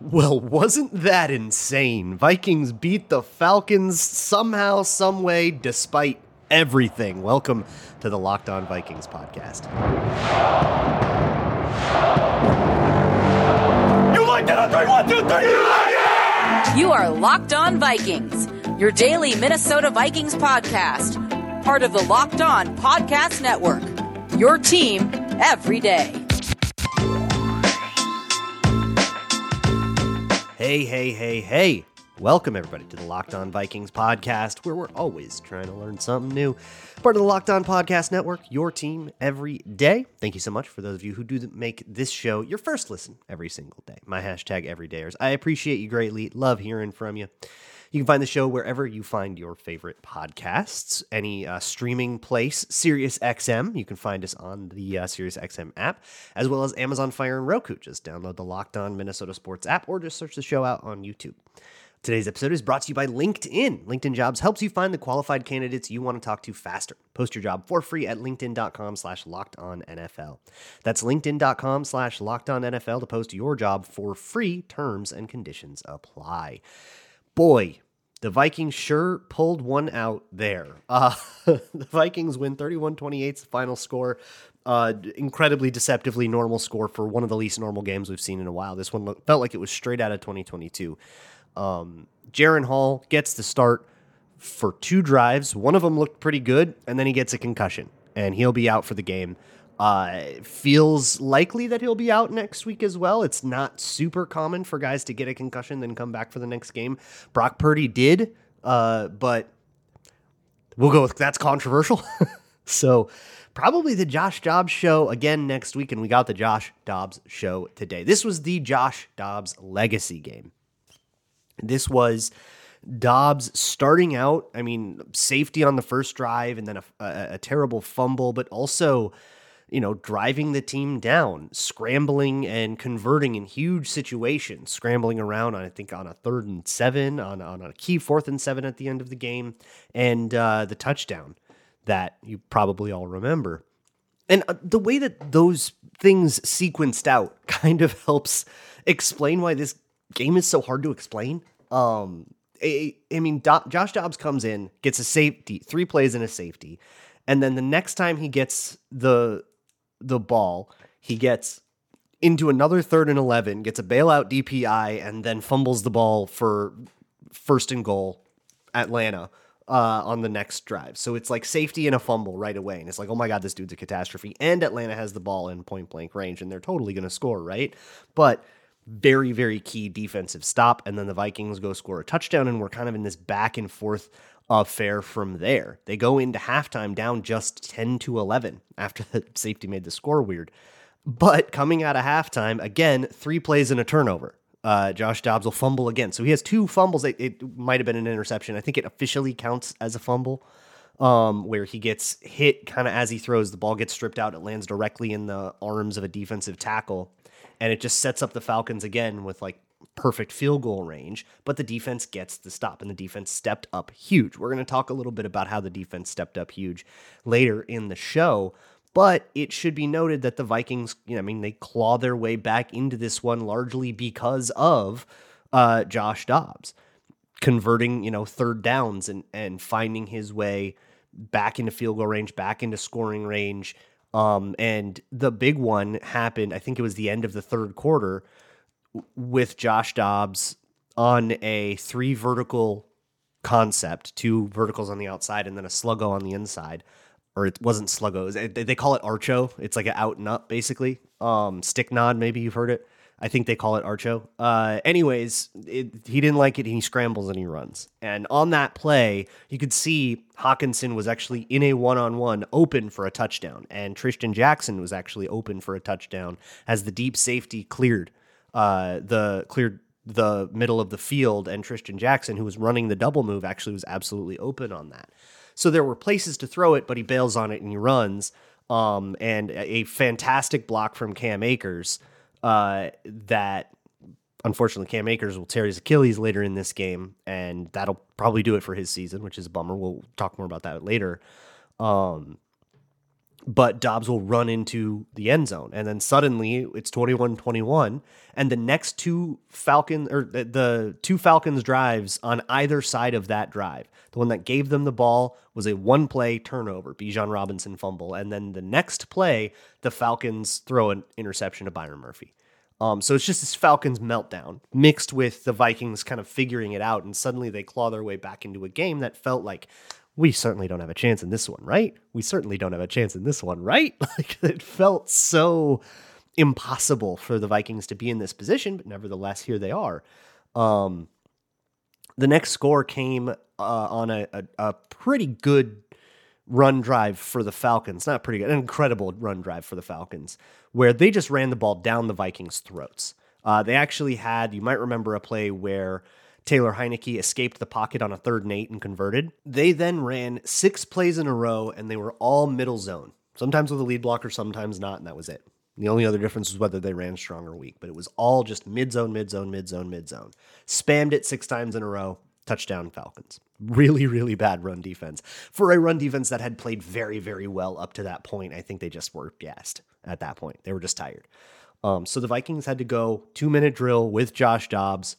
Well, wasn't that insane? Vikings beat the Falcons somehow, someway, despite everything. Welcome to the Locked On Vikings podcast. You like that? three, one, two, three. You like it? You are Locked On Vikings, your daily Minnesota Vikings podcast, part of the Locked On Podcast Network. Your team every day. Hey, hey, hey, hey. Welcome, everybody, to the Locked On Vikings podcast, where we're always trying to learn something new. Part of the Locked On Podcast Network, your team every day. Thank you so much for those of you who do make this show your first listen every single day. My hashtag everydayers. I appreciate you greatly. Love hearing from you. You can find the show wherever you find your favorite podcasts, any uh, streaming place, Sirius XM. You can find us on the uh, Sirius XM app, as well as Amazon Fire and Roku. Just download the Locked On Minnesota Sports app or just search the show out on YouTube. Today's episode is brought to you by LinkedIn. LinkedIn Jobs helps you find the qualified candidates you want to talk to faster. Post your job for free at linkedin.com slash locked on NFL. That's linkedin.com slash locked on NFL to post your job for free. Terms and conditions apply. Boy, the Vikings sure pulled one out there. Uh, the Vikings win 31 28, the final score. Uh, incredibly deceptively normal score for one of the least normal games we've seen in a while. This one felt like it was straight out of 2022. Um, Jaren Hall gets the start for two drives. One of them looked pretty good, and then he gets a concussion, and he'll be out for the game. Uh, feels likely that he'll be out next week as well. It's not super common for guys to get a concussion then come back for the next game. Brock Purdy did, uh, but we'll go with that's controversial. so probably the Josh Dobbs show again next week, and we got the Josh Dobbs show today. This was the Josh Dobbs legacy game. This was Dobbs starting out. I mean, safety on the first drive, and then a, a, a terrible fumble, but also you know, driving the team down, scrambling and converting in huge situations, scrambling around on, I think, on a third and seven, on, on a key fourth and seven at the end of the game, and uh, the touchdown that you probably all remember. And uh, the way that those things sequenced out kind of helps explain why this game is so hard to explain. Um, I, I mean, Do- Josh Dobbs comes in, gets a safety, three plays in a safety, and then the next time he gets the the ball. He gets into another third and 11, gets a bailout DPI, and then fumbles the ball for first and goal, Atlanta. Uh, on the next drive. So it's like safety and a fumble right away. And it's like, oh my God, this dude's a catastrophe. And Atlanta has the ball in point blank range and they're totally going to score, right? But very, very key defensive stop. And then the Vikings go score a touchdown. And we're kind of in this back and forth affair from there. They go into halftime down just 10 to 11 after the safety made the score weird. But coming out of halftime, again, three plays and a turnover. Uh, Josh Dobbs will fumble again. So he has two fumbles. It, it might have been an interception. I think it officially counts as a fumble, um, where he gets hit kind of as he throws. The ball gets stripped out. It lands directly in the arms of a defensive tackle. And it just sets up the Falcons again with like perfect field goal range, but the defense gets the stop and the defense stepped up huge. We're going to talk a little bit about how the defense stepped up huge later in the show, but it should be noted that the Vikings, you know, I mean, they claw their way back into this one largely because of uh, Josh Dobbs converting, you know, third downs and and finding his way back into field goal range, back into scoring range. Um, and the big one happened, I think it was the end of the third quarter with Josh Dobbs on a three vertical concept, two verticals on the outside and then a sluggo on the inside. Or it wasn't sluggo. They call it archo. It's like an out and up, basically. Um, stick nod, maybe you've heard it. I think they call it archo. Uh, anyways, it, he didn't like it. He scrambles and he runs. And on that play, you could see Hockenson was actually in a one on one open for a touchdown. And Trishton Jackson was actually open for a touchdown as the deep safety cleared uh, the cleared the middle of the field, and Trishton Jackson, who was running the double move, actually was absolutely open on that. So there were places to throw it, but he bails on it and he runs. Um, and a fantastic block from Cam Akers uh, that unfortunately Cam Akers will tear his Achilles later in this game, and that'll probably do it for his season, which is a bummer. We'll talk more about that later. Um, but Dobbs will run into the end zone. And then suddenly it's 21 21. And the next two Falcons, or the, the two Falcons drives on either side of that drive, the one that gave them the ball was a one play turnover, Bijan Robinson fumble. And then the next play, the Falcons throw an interception to Byron Murphy. Um, so it's just this Falcons meltdown mixed with the Vikings kind of figuring it out, and suddenly they claw their way back into a game that felt like we certainly don't have a chance in this one, right? We certainly don't have a chance in this one, right? Like it felt so impossible for the Vikings to be in this position, but nevertheless, here they are. Um, the next score came uh, on a, a, a, pretty good run drive for the Falcons. Not pretty good, an incredible run drive for the Falcons, where they just ran the ball down the Vikings' throats. Uh, they actually had, you might remember a play where Taylor Heinicke escaped the pocket on a third and eight and converted. They then ran six plays in a row, and they were all middle zone, sometimes with a lead blocker, sometimes not, and that was it. The only other difference was whether they ran strong or weak, but it was all just mid zone, mid zone, mid zone, mid zone. Spammed it six times in a row. Touchdown Falcons. Really, really bad run defense. For a run defense that had played very, very well up to that point, I think they just were gassed at that point. They were just tired. Um, so the Vikings had to go two minute drill with Josh Dobbs,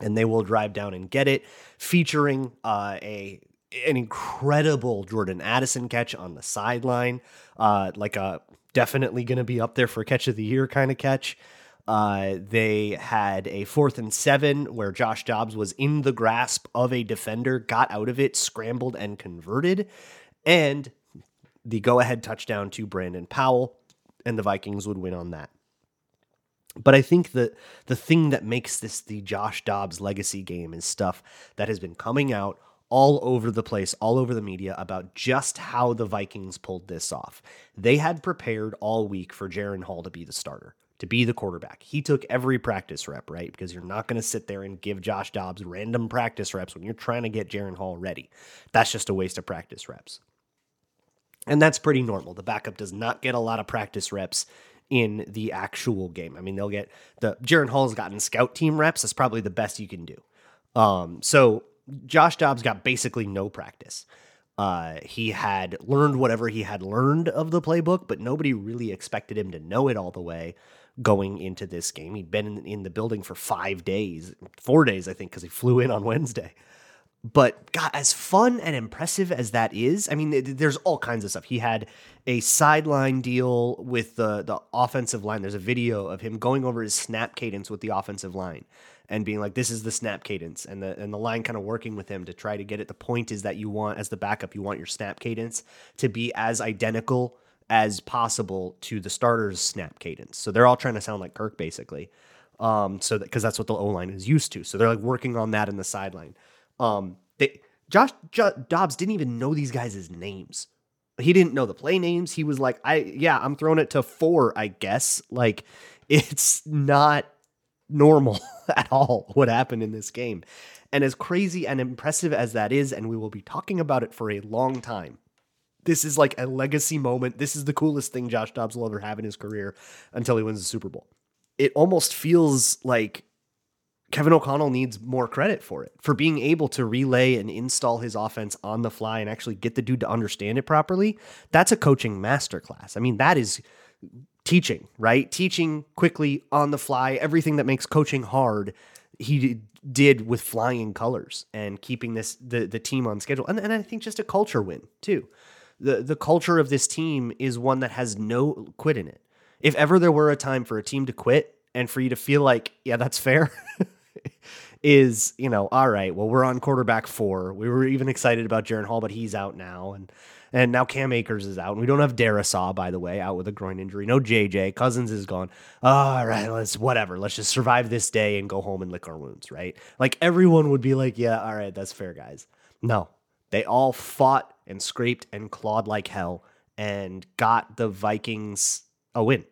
and they will drive down and get it, featuring uh, a an incredible Jordan Addison catch on the sideline, uh, like a definitely going to be up there for catch of the year kind of catch. Uh, they had a fourth and seven where Josh Dobbs was in the grasp of a defender, got out of it, scrambled, and converted. And the go ahead touchdown to Brandon Powell, and the Vikings would win on that. But I think that the thing that makes this the Josh Dobbs legacy game is stuff that has been coming out all over the place, all over the media about just how the Vikings pulled this off. They had prepared all week for Jaren Hall to be the starter, to be the quarterback. He took every practice rep, right? Because you're not going to sit there and give Josh Dobbs random practice reps when you're trying to get Jaren Hall ready. That's just a waste of practice reps. And that's pretty normal. The backup does not get a lot of practice reps in the actual game. I mean, they'll get the Jaren Hall's gotten scout team reps. That's probably the best you can do. Um, so Josh Dobbs got basically no practice. Uh, he had learned whatever he had learned of the playbook, but nobody really expected him to know it all the way going into this game. He'd been in, in the building for five days, four days, I think, because he flew in on Wednesday. But God, as fun and impressive as that is, I mean, there's all kinds of stuff. He had a sideline deal with the the offensive line. There's a video of him going over his snap cadence with the offensive line and being like, "This is the snap cadence," and the and the line kind of working with him to try to get it. The point is that you want, as the backup, you want your snap cadence to be as identical as possible to the starter's snap cadence. So they're all trying to sound like Kirk, basically. Um, so because that, that's what the O line is used to. So they're like working on that in the sideline. Um, they Josh J- Dobbs didn't even know these guys' names. He didn't know the play names. He was like, I yeah, I'm throwing it to four, I guess. Like it's not normal at all what happened in this game. And as crazy and impressive as that is, and we will be talking about it for a long time, this is like a legacy moment. This is the coolest thing Josh Dobbs will ever have in his career until he wins the Super Bowl. It almost feels like Kevin O'Connell needs more credit for it, for being able to relay and install his offense on the fly and actually get the dude to understand it properly. That's a coaching masterclass. I mean, that is teaching, right? Teaching quickly on the fly, everything that makes coaching hard. He did with flying colors and keeping this the the team on schedule. And, and I think just a culture win too. The the culture of this team is one that has no quit in it. If ever there were a time for a team to quit and for you to feel like, yeah, that's fair, is, you know, all right, well, we're on quarterback four. We were even excited about Jaren Hall, but he's out now. And and now Cam Akers is out. And we don't have Darrisaw, by the way, out with a groin injury. No JJ. Cousins is gone. All right, let's whatever. Let's just survive this day and go home and lick our wounds, right? Like everyone would be like, yeah, all right, that's fair, guys. No. They all fought and scraped and clawed like hell and got the Vikings a win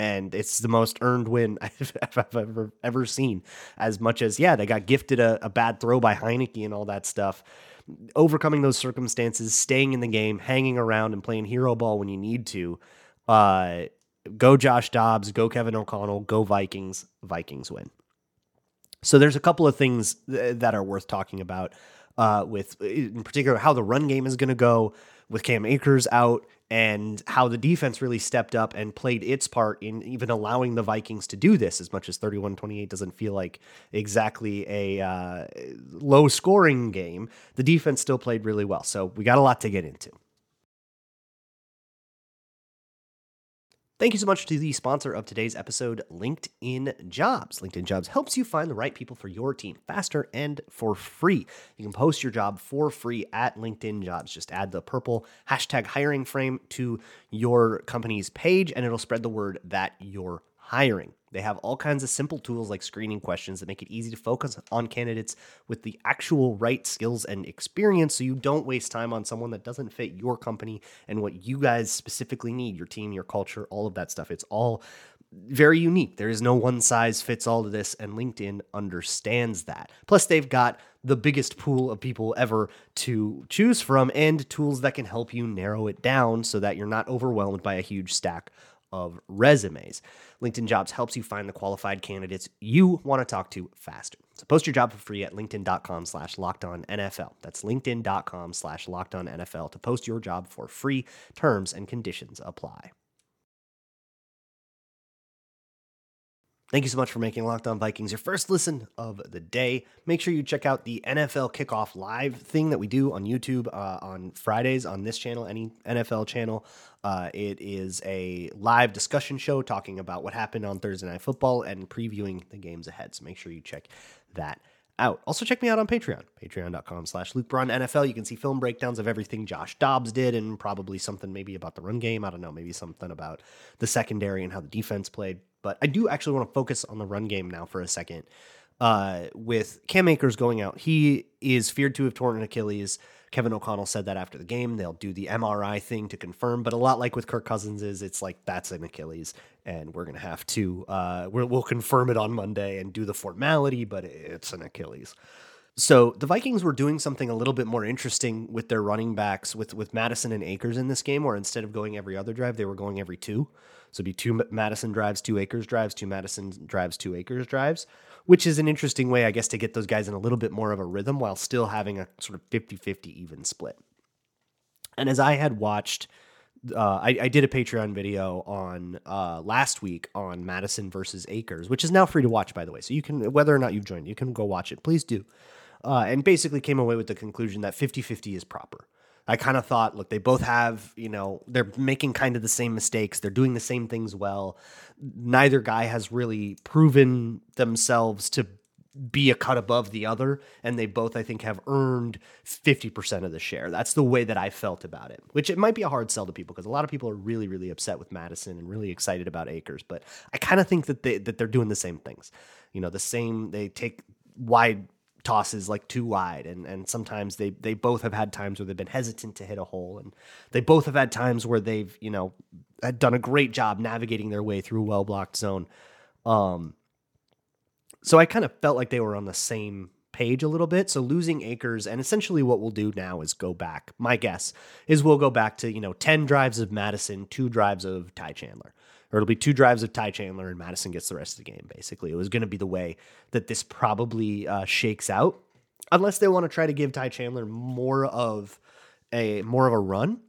and it's the most earned win I've, ever ever seen. As much as yeah, they got gifted a, a, bad throw by Heinicke and all that stuff. Overcoming those circumstances, staying in the game, hanging around, and playing hero ball when you need to. Uh, go Josh Dobbs, go Kevin O'Connell, go Vikings. Vikings win. So there's a couple of things th- that are worth talking about. uh, with in particular how the run game is going to go with Cam Akers out and how the defense really stepped up and played its part in even allowing the Vikings to do this as much as 31-28 doesn't feel like exactly a uh, low scoring game the defense still played really well. So we got a lot to get into Thank you so much to the sponsor of today's episode, LinkedIn Jobs. LinkedIn Jobs helps you find the right people for your team faster and for free. You can post your job for free at LinkedIn Jobs. Just add the purple hashtag hiring frame to your company's page, and it'll spread the word that you're hiring. They have all kinds of simple tools like screening questions that make it easy to focus on candidates with the actual right skills and experience so you don't waste time on someone that doesn't fit your company and what you guys specifically need your team, your culture, all of that stuff. It's all very unique. There is no one size fits all to this, and LinkedIn understands that. Plus, they've got the biggest pool of people ever to choose from and tools that can help you narrow it down so that you're not overwhelmed by a huge stack of resumes. LinkedIn Jobs helps you find the qualified candidates you want to talk to faster. So post your job for free at linkedin.com slash locked on NFL. That's linkedin.com slash locked on NFL to post your job for free. Terms and conditions apply. Thank you so much for making Locked On Vikings your first listen of the day. Make sure you check out the NFL Kickoff Live thing that we do on YouTube uh, on Fridays on this channel, any NFL channel. Uh, it is a live discussion show talking about what happened on Thursday Night Football and previewing the games ahead. So make sure you check that out. Also, check me out on Patreon, patreon.com slash Luke Braun NFL. You can see film breakdowns of everything Josh Dobbs did and probably something maybe about the run game. I don't know, maybe something about the secondary and how the defense played. But I do actually want to focus on the run game now for a second. Uh, with Cam Akers going out, he is feared to have torn an Achilles. Kevin O'Connell said that after the game. They'll do the MRI thing to confirm, but a lot like with Kirk Cousins is it's like that's an Achilles, and we're gonna have to uh, we will confirm it on Monday and do the formality, but it's an Achilles. So the Vikings were doing something a little bit more interesting with their running backs with with Mattison and Akers in this game, where instead of going every other drive, they were going every two. So it'd be two Mattison drives, two Akers drives, two Mattison drives, two Akers drives, which is an interesting way, I guess, to get those guys in a little bit more of a rhythm while still having a sort of 50 50 even split. And as I had watched, uh, I, I, did a Patreon video on uh, last week on Mattison versus Akers, which is now free to watch, by the way. So you can, whether or not you've joined, you can go watch it. Please do. Uh, and basically came away with the conclusion that 50 50 is proper. I kind of thought, look, they both have, you know, they're making kind of the same mistakes. They're doing the same things well. Neither guy has really proven themselves to be a cut above the other. And they both, I think, have earned 50% of the share. That's the way that I felt about it, which it might be a hard sell to people because a lot of people are really, really upset with Mattison and really excited about Akers. But I kind of think that they that they're doing the same things. You know, the same, they take wide tosses like too wide and and sometimes they they both have had times where they've been hesitant to hit a hole and they both have had times where they've you know had done a great job navigating their way through a well blocked zone. Um so I kind of felt like they were on the same page a little bit. So losing Akers and essentially what we'll do now is go back. My guess is we'll go back to you know 10 drives of Mattison 2 drives of Ty Chandler or it'll be two drives of Ty Chandler and Mattison gets the rest of the game. Basically, it was going to be the way that this probably uh, shakes out, unless they want to try to give Ty Chandler more of a more of a run.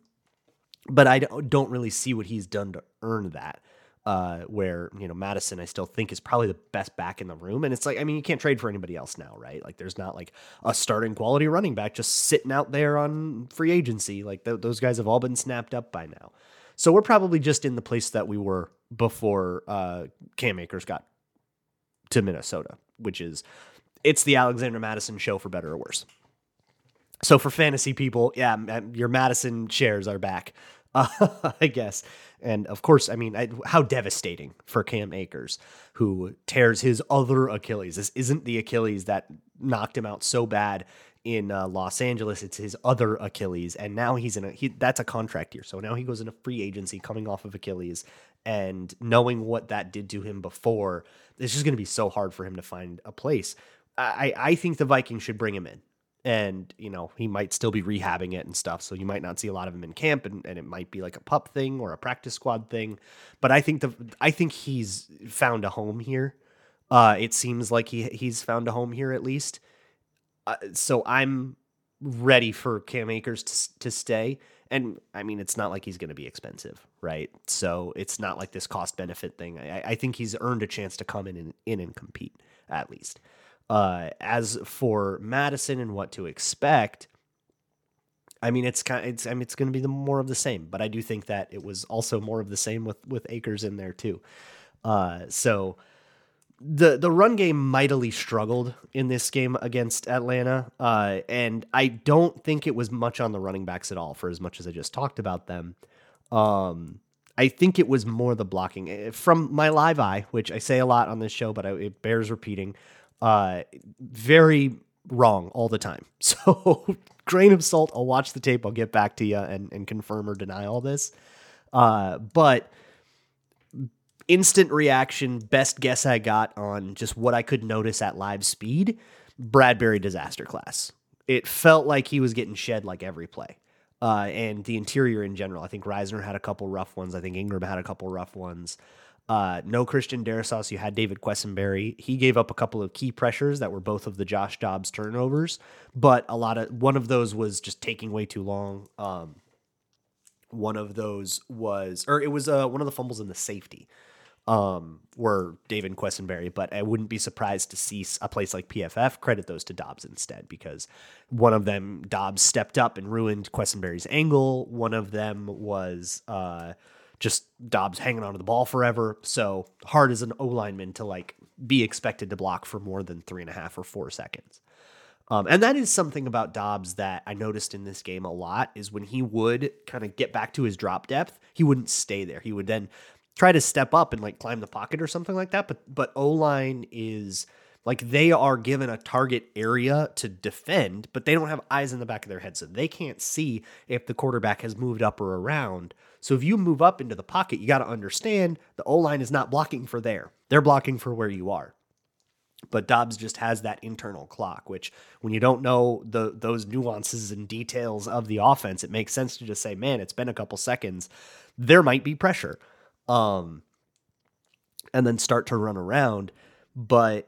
But I don't really see what he's done to earn that. Uh, where you know Mattison, I still think is probably the best back in the room, and it's like I mean you can't trade for anybody else now, right? Like there's not like a starting quality running back just sitting out there on free agency. Like th- those guys have all been snapped up by now. So we're probably just in the place that we were before uh, Cam Akers got to Minnesota, which is it's the Alexander Mattison show for better or worse. So for fantasy people, yeah, your Mattison shares are back, uh, I guess. And of course, I mean, I, how devastating for Cam Akers, who tears his other Achilles. This isn't the Achilles that knocked him out so bad in uh, Los Angeles. It's his other Achilles, and now he's in a he, that's a contract year. So now he goes in a free agency, coming off of Achilles, and knowing what that did to him before, it's just going to be so hard for him to find a place. I I think the Vikings should bring him in. And, you know, he might still be rehabbing it and stuff. So you might not see a lot of him in camp and, and it might be like a pup thing or a practice squad thing. But I think the I think he's found a home here. Uh, it seems like he he's found a home here at least uh, so I'm ready for Cam Akers to, to stay. And I mean, it's not like he's going to be expensive, right? So it's not like this cost benefit thing. I, I, think he's earned a chance to come in and, in and compete at least. Uh, as for Mattison and what to expect, I mean, it's kind. Of, it's. I mean, it's going to be the more of the same. But I do think that it was also more of the same with with Akers in there too. Uh, so the the run game mightily struggled in this game against Atlanta, uh, and I don't think it was much on the running backs at all. For as much as I just talked about them, um, I think it was more the blocking eh, from my live eye, which I say a lot on this show, but I, it bears repeating. Uh, very wrong all the time. So grain of salt. I'll watch the tape. I'll get back to you and, and confirm or deny all this. Uh, but instant reaction, best guess I got on just what I could notice at live speed, Bradbury disaster class. It felt like he was getting shed like every play. Uh, and the interior in general. I think Risner had a couple rough ones. I think Ingram had a couple rough ones. Uh, no Christian Darrisaw. You had David Quessenberry. He gave up a couple of key pressures that were both of the Josh Dobbs turnovers, but a lot of one of those was just taking way too long. Um, one of those was, or it was uh, one of the fumbles in the safety um, were David Quessenberry, but I wouldn't be surprised to see a place like PFF credit those to Dobbs instead because one of them, Dobbs stepped up and ruined Quessenberry's angle. One of them was uh, just Dobbs hanging onto the ball forever. So hard as an O lineman to like be expected to block for more than three and a half or four seconds. Um, and that is something about Dobbs that I noticed in this game a lot is when he would kind of get back to his drop depth, he wouldn't stay there. He would then try to step up and like climb the pocket or something like that. But but O line is like they are given a target area to defend, but they don't have eyes in the back of their head, so they can't see if the quarterback has moved up or around. So if you move up into the pocket, you got to understand the O line is not blocking for there; they're blocking for where you are. But Dobbs just has that internal clock, which when you don't know the those nuances and details of the offense, it makes sense to just say, "Man, it's been a couple seconds. There might be pressure." Um, and then start to run around. But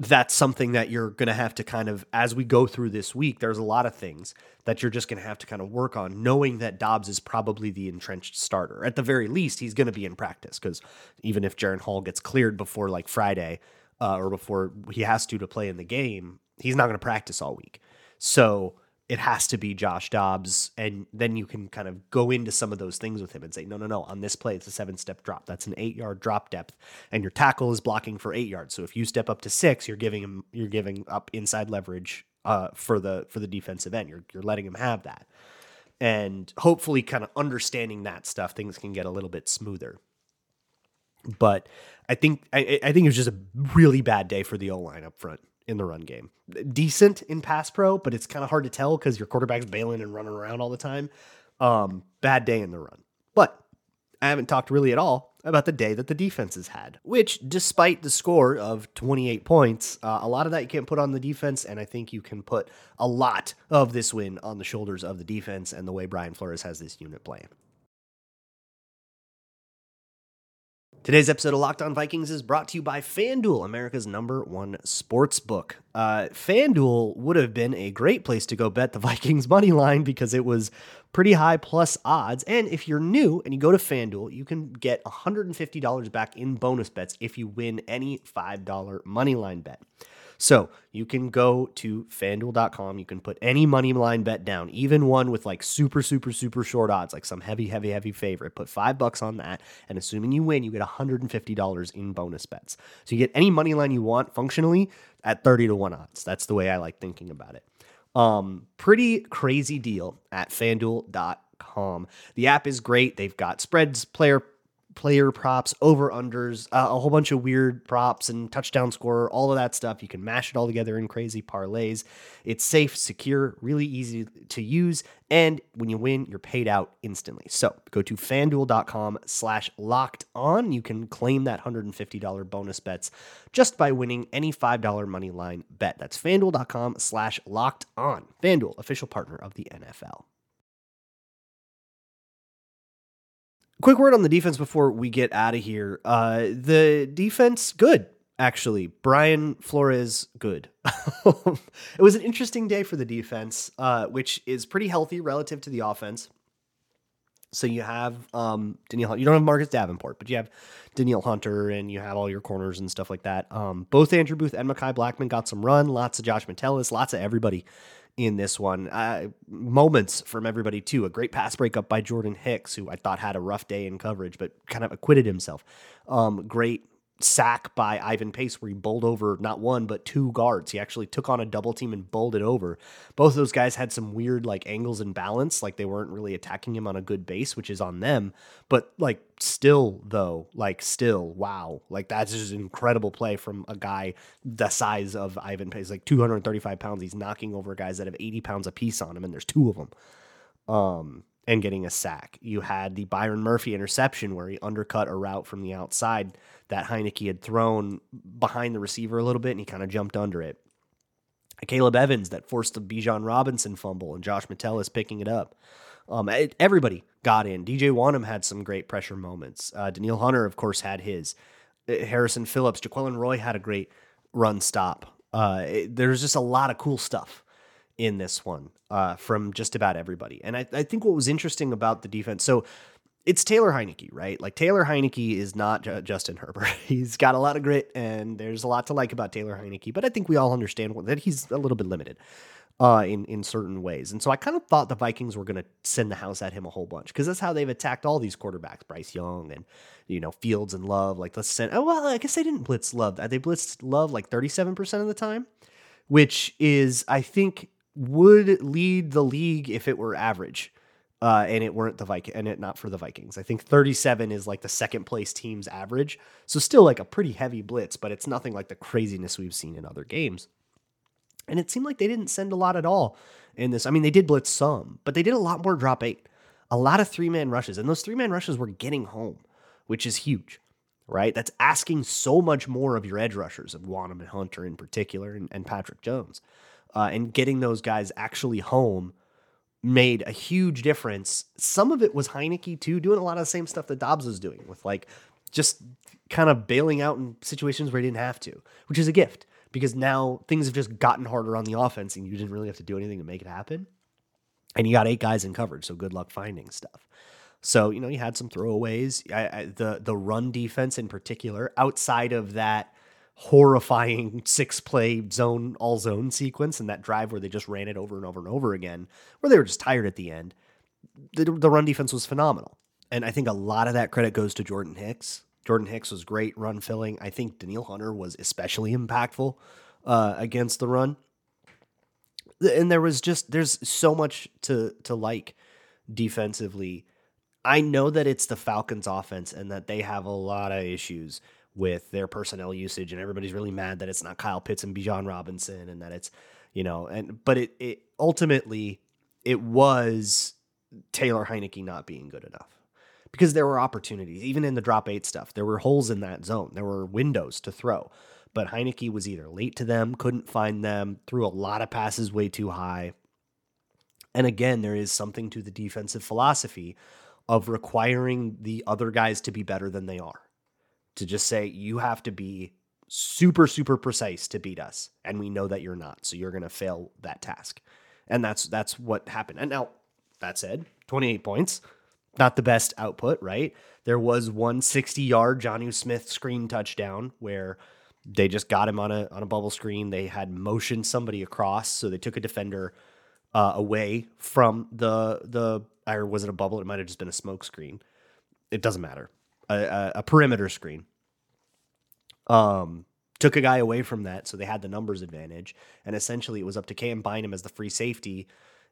that's something that you're going to have to kind of, as we go through this week, there's a lot of things that you're just going to have to kind of work on, knowing that Dobbs is probably the entrenched starter. At the very least, he's going to be in practice because even if Jaren Hall gets cleared before like Friday uh, or before he has to to play in the game, he's not going to practice all week. So it has to be Josh Dobbs. And then you can kind of go into some of those things with him and say, no, no, no, on this play, it's a seven step drop. That's an eight yard drop depth. And your tackle is blocking for eight yards. So if you step up to six, you're giving him, you're giving up inside leverage uh, for the, for the defensive end. You're, you're letting him have that. And hopefully, kind of understanding that stuff, things can get a little bit smoother. But I think I, I think it was just a really bad day for the O line up front in the run game. Decent in pass pro, but it's kind of hard to tell because your quarterback's bailing and running around all the time. Um, bad day in the run. But I haven't talked really at all about the day that the defenses had, which, despite the score of 28 points, uh, a lot of that you can't put on the defense. And I think you can put a lot of this win on the shoulders of the defense and the way Brian Flores has this unit playing. Today's episode of Locked On Vikings is brought to you by FanDuel, America's number one sports book. Uh, FanDuel would have been a great place to go bet the Vikings money line because it was pretty high plus odds. And if you're new and you go to FanDuel, you can get $150 back in bonus bets if you win any $5 money line bet. So you can go to fanduel.com. You can put any money line bet down, even one with like super, super, super short odds, like some heavy, heavy, heavy favorite. Put five bucks on that. And assuming you win, you get $150 in bonus bets. So you get any money line you want functionally at 30 to 1 odds. That's the way I like thinking about it. Um, pretty crazy deal at fanduel.com. The app is great. They've got spreads, player player props, over unders, uh, a whole bunch of weird props and touchdown scorer, all of that stuff. You can mash it all together in crazy parlays. It's safe, secure, really easy to use, and when you win, you're paid out instantly. So go to fanduel.com slash locked on. You can claim that $150 bonus bets just by winning any $5 money line bet. That's fanduel.com slash locked on. Fanduel, official partner of the NFL. Quick word on the defense before we get out of here. Uh, the defense, good. actually. Brian Flores, good. it was an interesting day for the defense, uh, which is pretty healthy relative to the offense. So you have um, Danielle. You don't have Marcus Davenport, but you have Danielle Hunter, and you have all your corners and stuff like that. Um, both Andrew Booth and Mekhi Blackman got some run. Lots of Josh Metellus. Lots of everybody in this one. Uh, moments from everybody too. A great pass breakup by Jordan Hicks, who I thought had a rough day in coverage, but kind of acquitted himself. Um, great sack by Ivan Pace where he bowled over not one but two guards. He actually took on a double team and bowled it over. Both of those guys had some weird like angles and balance, like they weren't really attacking him on a good base, which is on them. But like still though, like still, wow, like that's just an incredible play from a guy the size of Ivan Pace, like 235 pounds. He's knocking over guys that have 80 pounds a piece on him, and there's two of them. Um, and getting a sack. You had the Byron Murphy interception where he undercut a route from the outside that Heinicke had thrown behind the receiver a little bit and he kind of jumped under it. Caleb Evans that forced the Bijan Robinson fumble and Josh Metellus picking it up. Um, everybody got in. DJ Wonnum had some great pressure moments. Uh, Danielle Hunter, of course, had his. Uh, Harrison Phillips, Jaquelin Roy had a great run stop. Uh, it, there's just a lot of cool stuff in this one uh, from just about everybody. And I, I, think what was interesting about the defense, so it's Taylor Heinicke, right? Like Taylor Heinicke is not J- Justin Herbert. He's got a lot of grit, and there's a lot to like about Taylor Heinicke. But I think we all understand that he's a little bit limited uh, in in certain ways. And so I kind of thought the Vikings were going to send the house at him a whole bunch because that's how they've attacked all these quarterbacks, Bryce Young and you know Fields and Love. Like let's send. Oh well, I guess they didn't blitz Love. They blitzed Love like 37 percent of the time, which is I think would lead the league if it were average. Uh, and it weren't the Viking and it not for the Vikings. I think 37 is like the second place team's average. So still like a pretty heavy blitz, but it's nothing like the craziness we've seen in other games. And it seemed like they didn't send a lot at all in this. I mean, they did blitz some, but they did a lot more drop eight. A lot of three man rushes. And those three man rushes were getting home, which is huge, right? That's asking so much more of your edge rushers, of Wonnum and Hunter in particular, and, and Patrick Jones uh, and getting those guys actually home made a huge difference. Some of it was Heinicke too, doing a lot of the same stuff that Dobbs was doing with like just kind of bailing out in situations where he didn't have to, which is a gift because now things have just gotten harder on the offense and you didn't really have to do anything to make it happen. And you got eight guys in coverage, so good luck finding stuff. So you know you had some throwaways. I, I, the the run defense in particular, outside of that horrifying six play zone all zone sequence and that drive where they just ran it over and over and over again, where they were just tired at the end. The, the run defense was phenomenal. And I think a lot of that credit goes to Jordan Hicks. Jordan Hicks was great run filling. I think Danielle Hunter was especially impactful uh, against the run. And there was just there's so much to to like defensively. I know that it's the Falcons offense and that they have a lot of issues with their personnel usage, and everybody's really mad that it's not Kyle Pitts and Bijan Robinson, and that it's you know, and but it it ultimately it was Taylor Heinicke not being good enough because there were opportunities, even in the drop eight stuff. There were holes in that zone. There were windows to throw, but Heinicke was either late to them, couldn't find them, threw a lot of passes way too high. And again, there is something to the defensive philosophy of requiring the other guys to be better than they are to just say you have to be super super precise to beat us and we know that you're not so you're going to fail that task. And that's that's what happened. And now that said 28 points not the best output right? There was one 60 yard Jonnu Smith screen touchdown where they just got him on a on a bubble screen. They had motioned somebody across so they took a defender uh, away from the the or was it a bubble? It might have just been a smoke screen. It doesn't matter a, a perimeter screen. Um, took a guy away from that, so they had the numbers advantage, and essentially it was up to Cam Bynum as the free safety,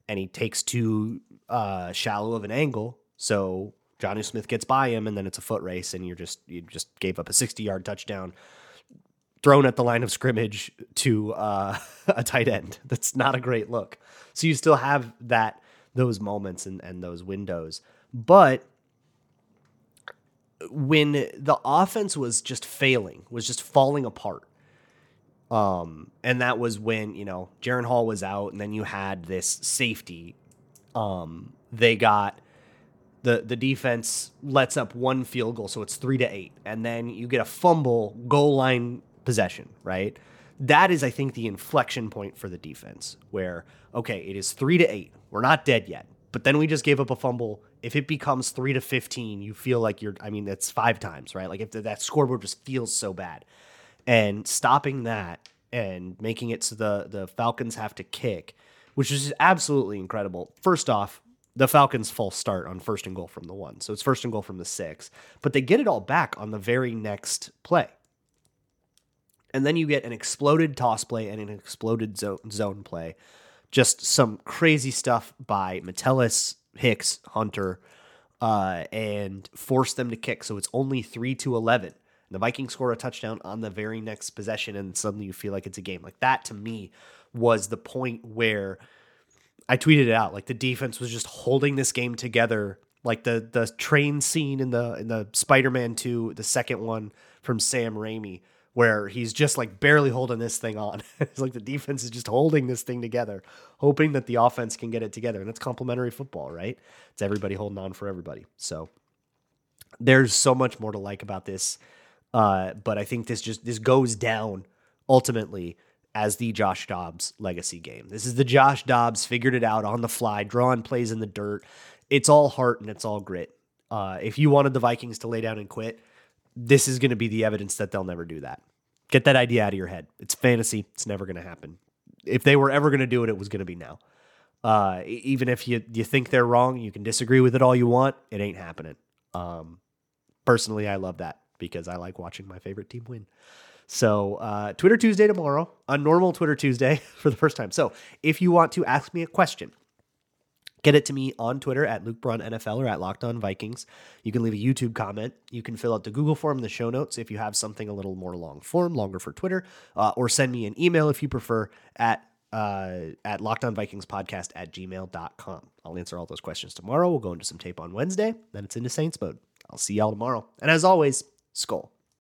and he takes too uh, shallow of an angle, so Jonnu Smith gets by him, and then it's a foot race, and you're just you just gave up a 60 yard touchdown thrown at the line of scrimmage to uh, a tight end. That's not a great look. So you still have that those moments and, and those windows, but when the offense was just failing, was just falling apart. Um, and that was when, you know, Jaren Hall was out, and then you had this safety. Um, they got the the defense lets up one field goal, so it's three to eight, and then you get a fumble, goal line possession, right? That is, I think, the inflection point for the defense where, okay, it is three to eight. We're not dead yet. But then we just gave up a fumble. If it becomes three to 15, you feel like you're, I mean, that's five times, right? Like if that scoreboard just feels so bad. And stopping that and making it so the, the Falcons have to kick, which is absolutely incredible. First off, the Falcons' false start on first and goal from the one. So it's first and goal from the six. But they get it all back on the very next play. And then you get an exploded toss play and an exploded zone, zone play. Just some crazy stuff by Metellus, Hicks, Hunter, uh, and force them to kick. So it's only 3 to 11. The Vikings score a touchdown on the very next possession, and suddenly you feel like it's a game. Like that to me was the point where I tweeted it out. Like the defense was just holding this game together. Like the the train scene in the in the Spider-Man 2, the second one from Sam Raimi, where he's just like barely holding this thing on. it's like the defense is just holding this thing together, hoping that the offense can get it together. And it's complementary football, right? It's everybody holding on for everybody. So there's so much more to like about this. Uh, but I think this just this goes down ultimately as the Josh Dobbs legacy game. This is the Josh Dobbs figured it out on the fly, drawing plays in the dirt. It's all heart and it's all grit. Uh, if you wanted the Vikings to lay down and quit, this is going to be the evidence that they'll never do that. Get that idea out of your head. It's fantasy. It's never going to happen. If they were ever going to do it, it was going to be now. Uh, even if you you think they're wrong, you can disagree with it all you want. It ain't happening. Um, personally, I love that because I like watching my favorite team win. So, uh, Twitter Tuesday tomorrow, a normal Twitter Tuesday for the first time. So, if you want to ask me a question, Get it to me on Twitter at Luke Braun NFL or at Locked On Vikings. You can leave a YouTube comment. You can fill out the Google form in the show notes if you have something a little more long form, longer for Twitter, uh, or send me an email if you prefer at uh, at lockedonvikingspodcast at gmail.com. I'll answer all those questions tomorrow. We'll go into some tape on Wednesday. Then it's into Saints mode. I'll see y'all tomorrow. And as always, Skull.